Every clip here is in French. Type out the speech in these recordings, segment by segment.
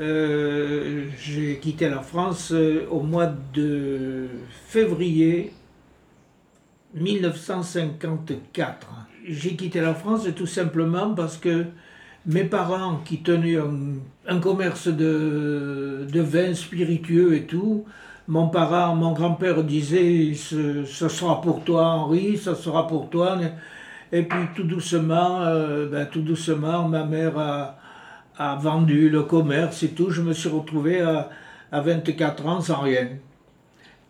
euh, j'ai quitté la France euh, au mois de février 1954. J'ai quitté la France tout simplement parce que mes parents qui tenaient un, commerce de, de vins spiritueux et tout, mon parent, mon grand-père disait ce, sera pour toi Henri, ce sera pour toi. Et puis tout doucement, euh, ben, tout doucement, ma mère a, a, vendu le commerce et tout. Je me suis retrouvé à, à 24 ans sans rien,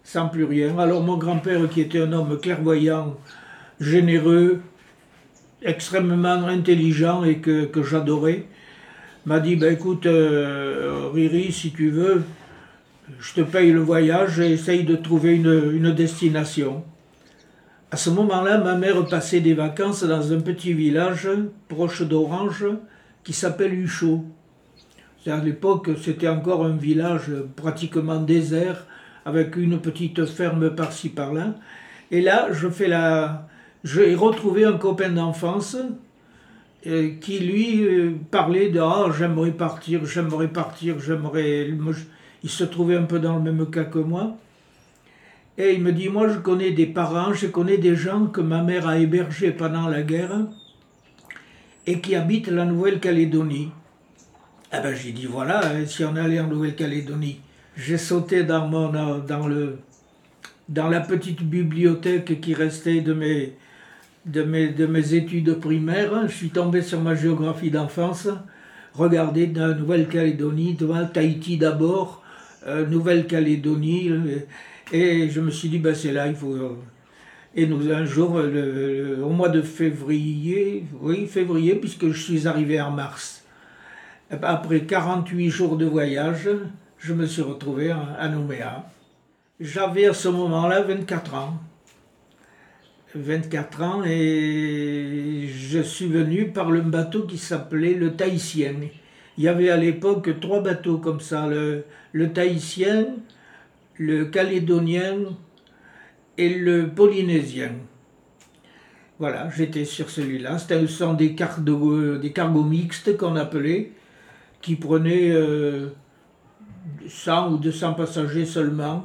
sans plus rien. Alors mon grand-père, qui était un homme clairvoyant, généreux, extrêmement intelligent et que, que j'adorais, m'a dit, ben écoute, euh, Riri, si tu veux, je te paye le voyage et essaye de trouver une, une destination. À ce moment-là, ma mère passait des vacances dans un petit village proche d'Orange qui s'appelle Huchot. À l'époque, c'était encore un village pratiquement désert avec une petite ferme par-ci par-là. Et là, je fais la, j'ai retrouvé un copain d'enfance euh, qui lui euh, parlait de ah, j'aimerais partir, j'aimerais partir, j'aimerais. Il se trouvait un peu dans le même cas que moi. Et il me dit Moi, je connais des parents, je connais des gens que ma mère a hébergés pendant la guerre et qui habitent la Nouvelle-Calédonie. Ah ben, j'ai dit Voilà, hein, si on allait en Nouvelle-Calédonie. J'ai sauté dans, mon, dans, le, dans la petite bibliothèque qui restait de mes, de mes, de mes études primaires, je suis tombé sur ma géographie d'enfance, regardé dans la Nouvelle-Calédonie, Tahiti d'abord, euh, Nouvelle-Calédonie, et je me suis dit, ben c'est là, il faut... Et nous, un jour, au mois de février, oui, février, puisque je suis arrivé en mars, après 48 jours de voyage, je me suis retrouvé à Nouméa. J'avais à ce moment-là 24 ans. 24 ans et je suis venu par le bateau qui s'appelait le Tahitien. Il y avait à l'époque trois bateaux comme ça, le, le Tahitien, le Calédonien et le Polynésien. Voilà, j'étais sur celui-là. C'était sont des, cargos, des cargos mixtes qu'on appelait, qui prenaient 100 euh, ou 200 passagers seulement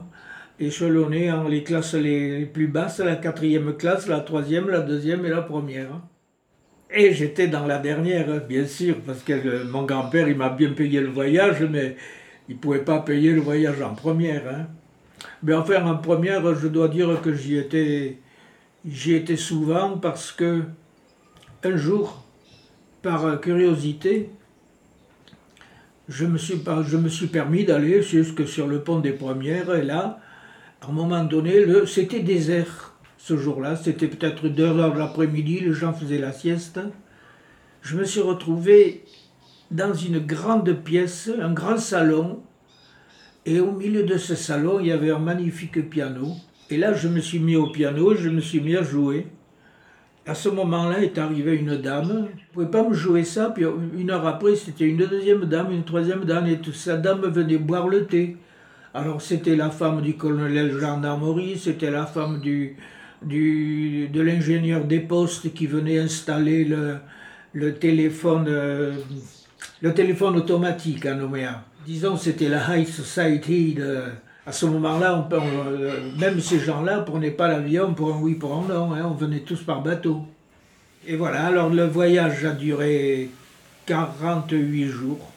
échelonnés en les classes les plus basses, la quatrième classe, la troisième, la deuxième et la première. Et j'étais dans la dernière, bien sûr, parce que mon grand-père, il m'a bien payé le voyage, mais il ne pouvait pas payer le voyage en première. Hein. Enfin, en première, je dois dire que j'y étais, souvent parce que un jour, par curiosité, je me suis, permis d'aller jusque sur le pont des Premières, et là, à un moment donné, c'était désert ce jour-là, c'était peut-être 2 heures de l'après-midi, les gens faisaient la sieste. Je me suis retrouvé dans une grande pièce, un grand salon, et au milieu de ce salon, il y avait un magnifique piano. Et là, je me suis mis au piano, je me suis mis à jouer. À ce moment-là est arrivée une dame. Je ne pouvais pas me jouer ça, puis une heure après, c'était une deuxième dame, une troisième dame, et toute sa dame venait boire le thé. Alors c'était la femme du colonel gendarmerie, c'était la femme du, du, de l'ingénieur des postes qui venait installer le, le téléphone, euh, le téléphone automatique à Nouméa. Disons c'était la high society. De, à ce moment-là, on, même ces gens-là ne prenaient pas l'avion pour un oui, pour un non, hein, on venait tous par bateau. Et voilà, alors le voyage a duré 48 jours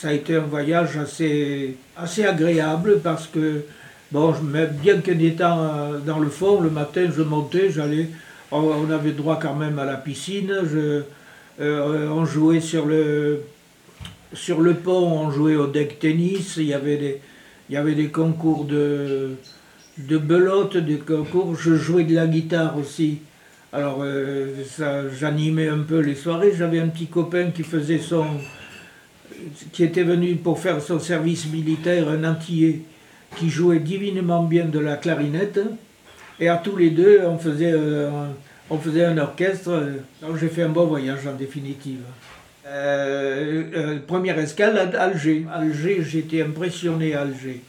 ça a été un voyage assez, assez agréable parce que, bon, bien qu'en étant euh, dans le fond, le matin, je montais, j'allais, on avait droit quand même à la piscine, je, euh, on jouait sur le, sur le pont, on jouait au deck tennis, il y avait des, concours de, de belote, des concours, je jouais de la guitare aussi. Alors, euh, j'animais un peu les soirées, j'avais un petit copain qui faisait son qui était venu pour faire son service militaire, un Antillais, qui jouait divinement bien de la clarinette. Et à tous les deux, on faisait, euh, on faisait un orchestre. Donc j'ai fait un bon voyage en définitive. Euh, euh, première escale à Alger. Alger, j'étais impressionné à Alger.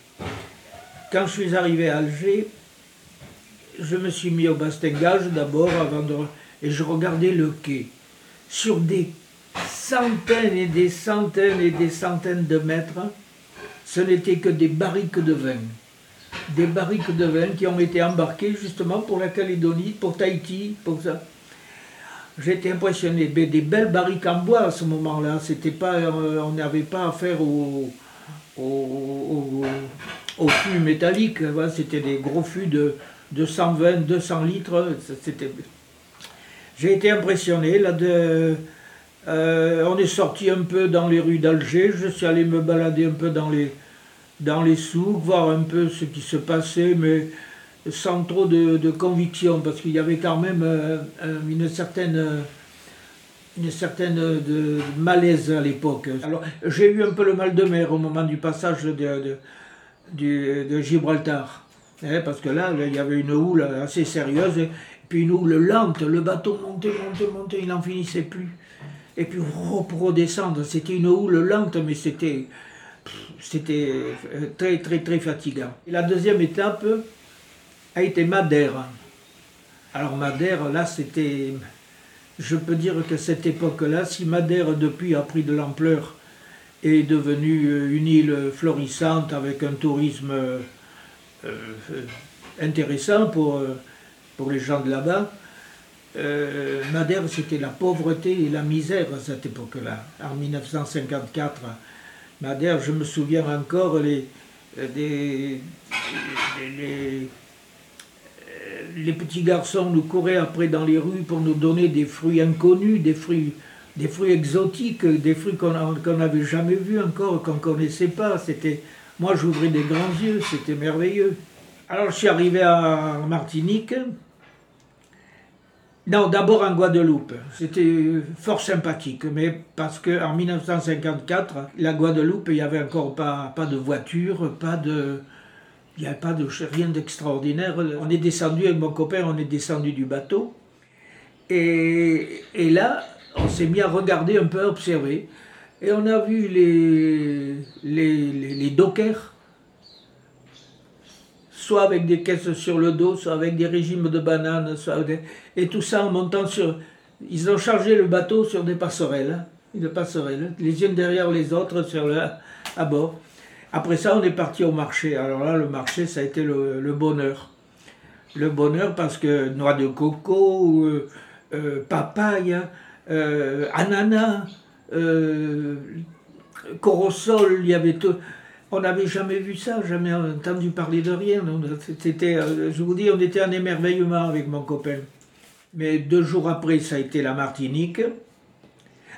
Quand je suis arrivé à Alger, je me suis mis au bastingage d'abord avant de, et je regardais le quai. Sur des centaines et des centaines et des centaines de mètres, ce n'était que des barriques de vin. Des barriques de vin qui ont été embarquées justement pour la Calédonie, pour Tahiti, pour ça. J'étais impressionné. Mais des belles barriques en bois à ce moment-là. C'était pas, euh, on n'avait pas affaire au, au, au, fût métallique. C'était des gros fûts de, de 120, 200 litres. C'était j'ai été impressionné. Là, euh, on est sorti un peu dans les rues d'Alger. Je suis allé me balader un peu dans les, dans les souks, voir un peu ce qui se passait, mais sans trop de, conviction, parce qu'il y avait quand même euh, une certaine une certaine de, malaise à l'époque. Alors j'ai eu un peu le mal de mer au moment du passage de, de, Gibraltar, hein, parce que là, il y avait une houle assez sérieuse, puis nous, le lente, le bateau montait, montait, montait, il n'en finissait plus. Et puis pour redescendre, c'était une houle lente, mais c'était c'était euh, très très très fatigant. Et la deuxième étape a été Madère. Alors Madère, là, c'était, je peux dire que cette époque-là, si Madère depuis a pris de l'ampleur et est devenue euh, une île florissante avec un tourisme euh, intéressant pour les gens de là-bas, euh, Madère, c'était la pauvreté et la misère à cette époque-là. En 1954, Madère, je me souviens encore, les, euh, les, euh, les, petits garçons nous couraient après dans les rues pour nous donner des fruits inconnus, des fruits, des fruits exotiques, des fruits qu'on n'avait jamais vus encore, qu'on ne connaissait pas. C'était, moi, j'ouvrais des grands yeux, c'était merveilleux. Alors, je suis arrivé à Martinique. Non, d'abord en Guadeloupe. C'était fort sympathique, mais parce qu'en 1954, la Guadeloupe, il n'y avait encore pas, pas de voiture, pas de. Il n'y avait pas de rien d'extraordinaire. On est descendu avec mon copain, on est descendu du bateau. Et, là, on s'est mis à regarder un peu, à observer. Et on a vu les, les, dockers soit avec des caisses sur le dos, soit avec des régimes de bananes, et tout ça en montant sur... Ils ont chargé le bateau sur des passerelles, hein, des les unes derrière les autres sur le, à bord. Après ça, on est parti au marché. Alors là, le marché, ça a été le, bonheur. Le bonheur parce que noix de coco, euh, euh, papaye, euh, ananas, euh, corosol, il y avait tout. On n'avait jamais vu ça, jamais entendu parler de rien. C'était, je vous dis, on était en émerveillement avec mon copain. Mais deux jours après, ça a été la Martinique.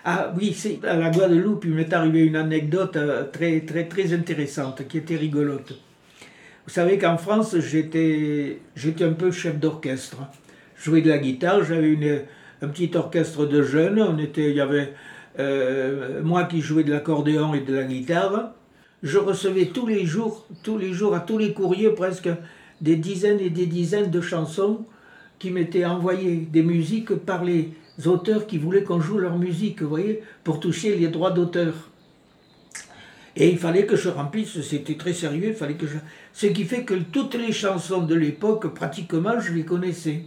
Ah oui, c'est à la Guadeloupe, il m'est arrivé une anecdote euh, très, très, très intéressante, qui était rigolote. Vous savez qu'en France, j'étais, un peu chef d'orchestre. Je jouais de la guitare, j'avais un petit orchestre de jeunes. On était, il y avait euh, moi qui jouais de l'accordéon et de la guitare je recevais tous les jours, tous les jours, à tous les courriers presque, des dizaines et des dizaines de chansons qui m'étaient envoyées, des musiques par les auteurs qui voulaient qu'on joue leur musique, vous voyez, pour toucher les droits d'auteur. Et il fallait que je remplisse, c'était très sérieux, il fallait que je... Ce qui fait que toutes les chansons de l'époque, pratiquement, je les connaissais.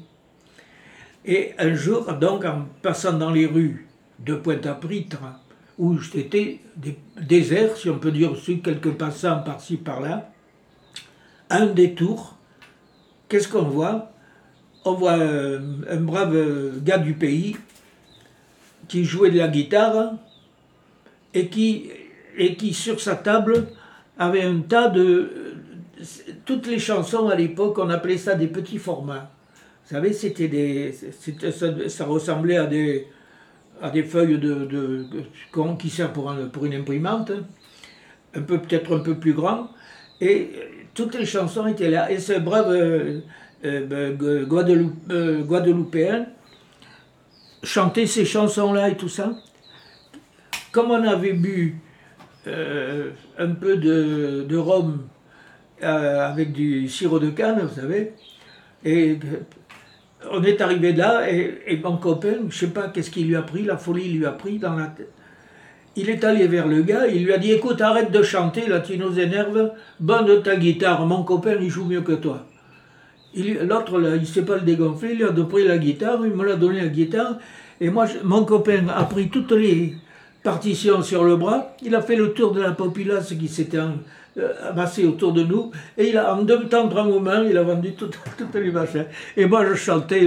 Et un jour, donc, en passant dans les rues de Pointe-à-Pitre, où c'était désert, si on peut dire aussi, quelques passants par-ci par-là. Un détour, qu'est-ce qu'on voit? On voit un, brave gars du pays qui jouait de la guitare et qui, sur sa table avait un tas de... Toutes les chansons à l'époque, on appelait ça des petits formats. Vous savez, c'était des, ça ressemblait à des, à des feuilles de, de, qui servent pour, pour une imprimante, un peu peut-être un peu plus grand, et toutes les chansons étaient là. Et ce brave euh, euh, ben, Guadeloupe, euh, Guadeloupéen chantait ces chansons-là et tout ça. Comme on avait bu un peu de, rhum avec du sirop de canne, vous savez, et on est arrivé là et, mon copain, je sais pas qu'est-ce qu'il lui a pris, la folie lui a pris dans la tête. Il est allé vers le gars, il lui a dit écoute, arrête de chanter, là tu nous énerves, bonne ta guitare, mon copain il joue mieux que toi. L'autre il ne s'est pas le dégonfler, il a pris la guitare, il me l'a donné la guitare, et moi, mon copain a pris toutes les, partition sur le bras. Il a fait le tour de la populace qui s'était euh, amassée autour de nous. Et il a, en deux temps, trois moments, il a vendu toutes les machins. Et moi, je chantais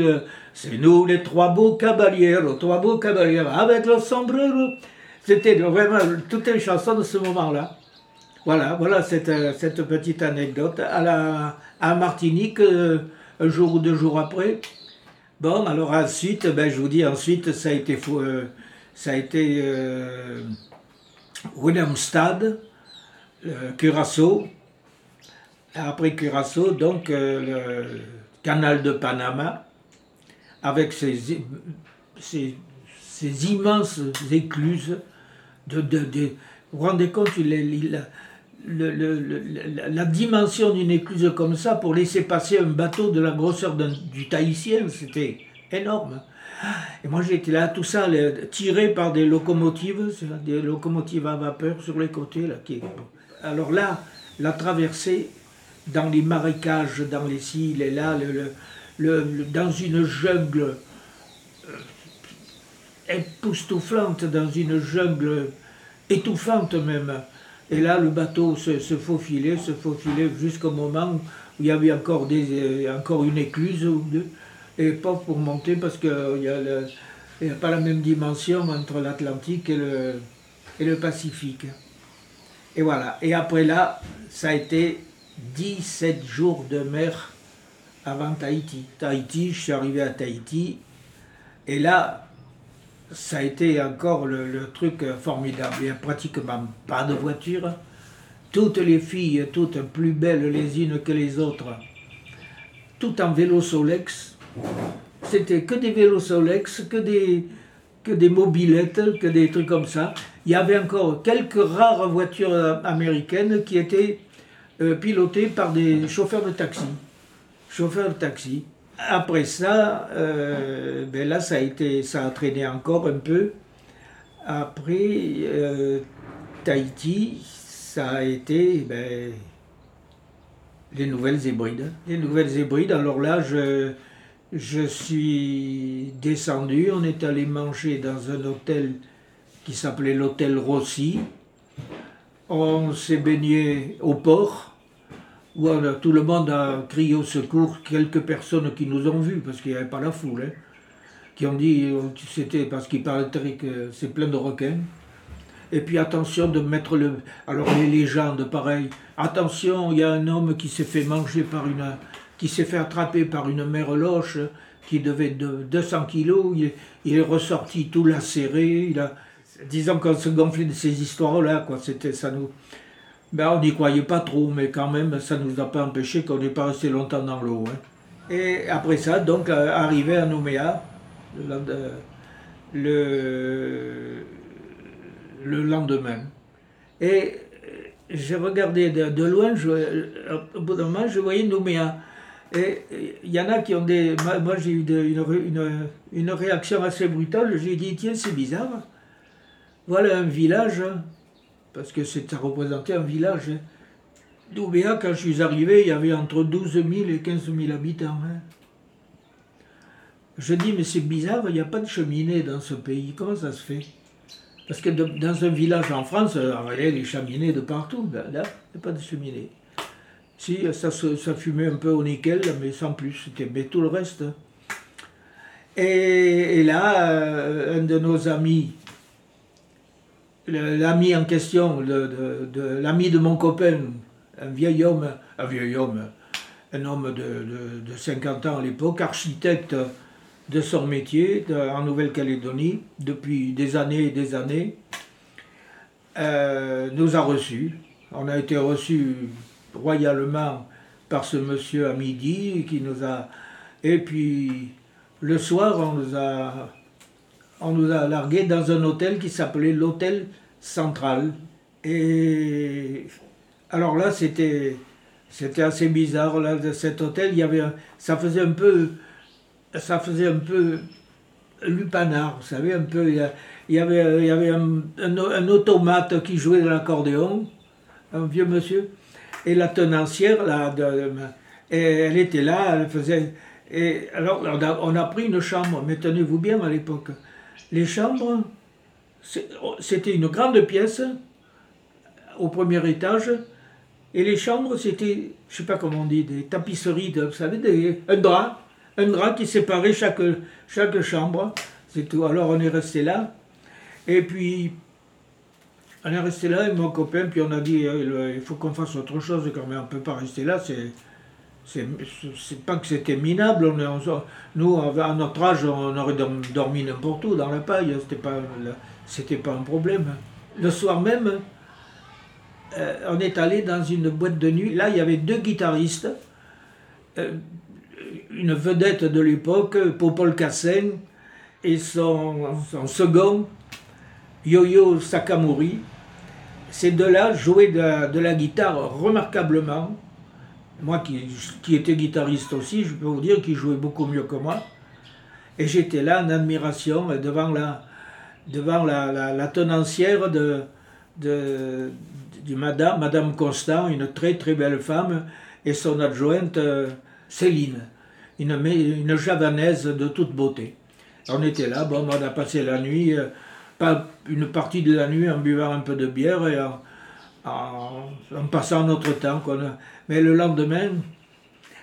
C'est nous les trois beaux cavaliers, trois beaux cavaliers, avec le sombrero. C'était vraiment toutes les chansons de ce moment-là. Voilà, voilà cette, cette petite anecdote. À, Martinique, euh, un jour ou deux jours après. Bon, alors ensuite, ben, je vous dis, ensuite, ça a été, euh, ça a été euh, euh, Curaçao. Après Curaçao, donc le canal de Panama, avec ses, ses, immenses écluses. De, de, vous vous rendez compte, il, il, la dimension d'une écluse comme ça pour laisser passer un bateau de la grosseur du Tahitien, c'était énorme. Et moi j'étais là, tout ça tiré par des locomotives, des locomotives à vapeur sur les côtés. Là. Alors là, la traversée dans les marécages, dans les cils, et là, dans une jungle euh, époustouflante, dans une jungle étouffante même. Et là, le bateau se, faufilait, se faufilait jusqu'au moment où il y avait encore, euh, une écluse ou deux, et pas pour monter parce qu'il n'y a, pas la même dimension entre l'Atlantique et le Pacifique. Et voilà. Et après là, ça a été 17 jours de mer avant Tahiti. Tahiti, je suis arrivé à Tahiti, et là, ça a été encore le, truc formidable. Il n'y a pratiquement pas de voiture. Toutes les filles, toutes plus belles les unes que les autres, tout en vélo Solex. C'était que des vélos Solex, que des, que des mobilettes, que des trucs comme ça. Il y avait encore quelques rares voitures américaines qui étaient euh, pilotées par des chauffeurs de taxi. Chauffeurs de taxi. Après ça, euh, ben là, ça a, été, ça a traîné encore un peu. Après euh, Tahiti, ça a été ben, les nouvelles hybrides. Les nouvelles hybrides, alors là, je, je suis descendu, on est allé manger dans un hôtel qui s'appelait l'hôtel Rossi. On s'est baigné au port tout le monde a crié au secours, quelques personnes qui nous ont vus, parce qu'il n'y avait pas la foule, hein, qui ont dit que c'était parce qu'il paraît que c'est plein de requins. Et puis attention de mettre le. Alors les légendes, pareil. Attention, il y a un homme qui s'est fait manger par une. qui s'est fait attraper par une mère loche qui devait de 200 kilos. Il, est ressorti tout lacéré. Disons qu'on se gonflait de ces histoires-là, quoi. C'était ça nous. Ben, on n'y croyait pas trop, mais quand même, ça ne nous a pas empêché qu'on n'ait pas resté longtemps dans l'eau. Hein. Et après ça, donc, euh, arrivé à Nouméa, le, le, lendemain. Et j'ai regardé de, loin, je, au bout d'un moment, je voyais Nouméa. Et il y en a qui ont des. Moi, j'ai eu une, une, réaction assez brutale. J'ai dit tiens, c'est bizarre. Voilà un village parce que ça représentait un village. Hein. D'Oubéa, quand je suis arrivé, il y avait entre 12 000 et 15 000 habitants. Hein. Je dis, mais c'est bizarre, il n'y a pas de cheminée dans ce pays. Comment ça se fait? Parce que dans un village en France, il y a des cheminées de partout. Là, il n'y a pas de cheminée. Si, ça, ça fumait un peu au nickel, mais sans plus. C'était mais tout le reste. Et, et là, euh, un de nos amis l'ami en question, l'ami de mon copain, un vieil homme, un vieil homme, un homme de, 50 ans à l'époque, architecte de son métier en Nouvelle-Calédonie depuis des années et des années, euh, nous a reçus. On a été reçus royalement par ce monsieur à midi qui nous a. Et puis le soir, on nous a on nous a largués dans un hôtel qui s'appelait l'hôtel central. Et alors là, c'était c'était assez bizarre là de cet hôtel. Il y avait ça faisait un peu ça faisait un peu lupanard, vous savez un peu. Il y avait il y avait un, un, automate qui jouait de l'accordéon, un vieux monsieur, et la tenancière là, de, et elle était là, elle faisait. Et alors on a, on a pris une chambre, mais tenez-vous bien à l'époque les chambres, C'était une grande pièce au premier étage. Et les chambres, c'était, je sais pas comment on dit, des tapisseries, vous savez, un drap, un drap qui séparait chaque, chaque chambre. C'est tout. Alors on est resté là. Et puis, on est resté là avec mon copain, puis on a dit, euh, il faut qu'on fasse autre chose quand même, on ne peut pas rester là, c'est... C'est pas que c'était minable, on nous, à notre âge, on aurait dormi n'importe où, dans la paille, c'était pas, pas un problème. Le soir même, euh, on est allé dans une boîte de nuit, là il y avait deux guitaristes, euh, une vedette de l'époque, Popol Cassin, et son, son second, Yo-Yo Sakamori. Ces deux-là jouaient de, la guitare remarquablement. Moi qui, qui étais guitariste aussi, je peux vous dire qu'ils jouaient beaucoup mieux que moi. Et j'étais là en admiration devant la, devant la, tenancière de, de, madame, madame Constant, une très très belle femme, et son adjointe euh, Céline, une, une javanaise de toute beauté. On était là, bon, on a passé la nuit. Euh, pas une partie de la nuit en buvant un peu de bière et en, passant notre temps. Mais le lendemain,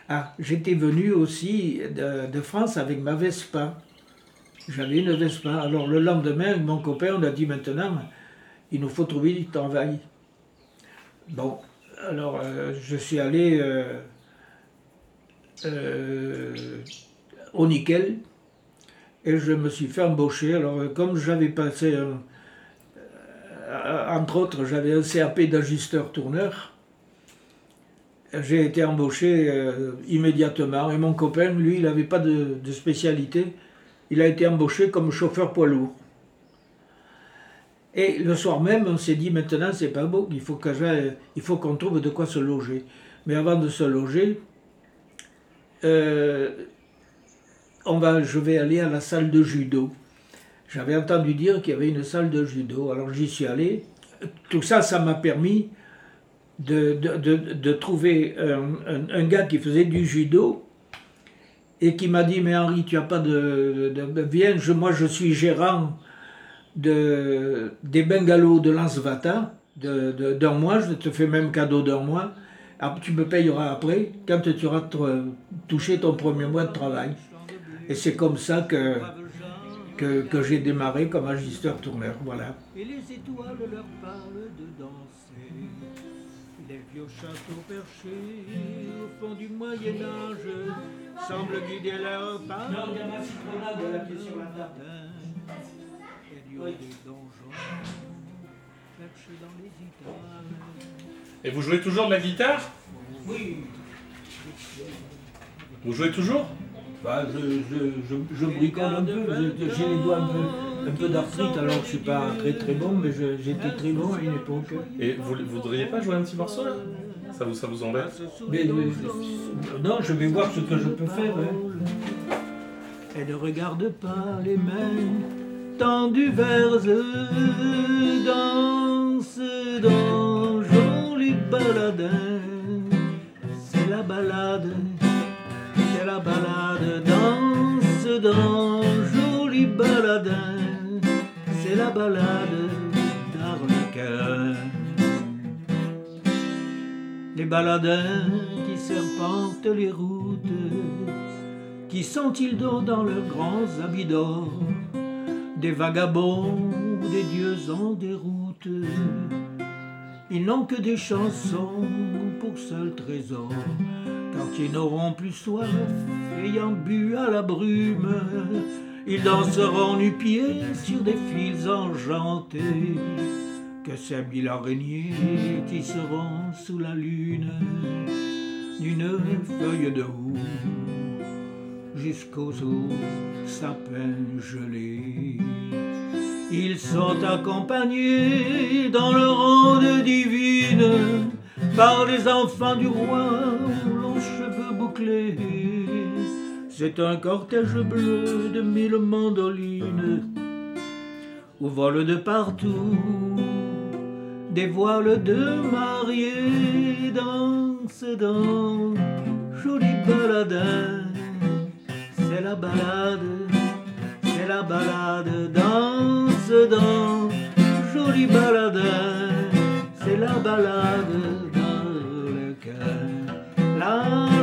ah, j'étais venu aussi de, France avec ma Vespa. J'avais une Vespa. Alors le lendemain, mon copain, on a dit maintenant, il nous faut trouver du travail. Bon, alors euh, je suis allé euh, euh, au nickel et je me suis fait embaucher. Alors, comme j'avais passé, euh, entre autres, j'avais un CAP d'ajusteur-tourneur, j'ai été embauché euh, immédiatement. Et mon copain, lui, il n'avait pas de, spécialité. Il a été embauché comme chauffeur poids lourd. Et le soir même, on s'est dit maintenant, c'est pas beau, il faut qu'on trouve de quoi se loger. Mais avant de se loger, euh, je vais aller à la salle de judo. J'avais entendu dire qu'il y avait une salle de judo, alors j'y suis allé. Tout ça, ça m'a permis de, trouver un, gars qui faisait du judo et qui m'a dit Mais Henri, tu n'as pas de. viens, moi je suis gérant de, des bungalows de Lansvata d'un mois, je te fais même cadeau d'un mois. Ah, tu me payeras après quand tu auras touché ton premier mois de travail. Et c'est comme ça que, que, que j'ai démarré comme agisteur-tourneur. Voilà. Et les étoiles leur parlent de danser. Les vieux châteaux perchés au fond du Moyen-Âge semblent guider leur pas. Non, il y a ma est sur la table. Et du haut des donjons, perchés dans les étoiles. Et vous jouez toujours de la guitare? Oui. Vous jouez toujours? Bah, je, je, je, bricole un peu, j'ai les doigts un peu, un peu d'arthrite, alors je suis pas très très bon, mais j'étais très bon à une époque. Et vous ne voudriez pas jouer un petit morceau là? Ça vous, ça vous embête? Non, je vais voir ce que je peux faire. Hein. Elle ne regarde pas les mains tendues vers eux, danse dans joli baladin, c'est la balade la balade, danse dans joli baladin, c'est la balade d'Arlequin. Les baladins qui serpentent les routes, qui sont-ils donc dans leurs grands habits d'or Des vagabonds, des dieux en déroute, ils n'ont que des chansons pour seul trésor quand ils n'auront plus soif, ayant bu à la brume, ils danseront nu-pieds sur des fils enchantés, que ces mille araignées tisseront sous la lune d'une feuille de roue jusqu'aux sapins gelés. Ils sont accompagnés dans leur ronde divine par les enfants du roi. C'est un cortège bleu de mille mandolines, où volent de partout des voiles de mariés. Danse, danse, joli baladin, c'est la balade, c'est la balade. Danse, danse, joli baladin, c'est la balade dans le cœur. La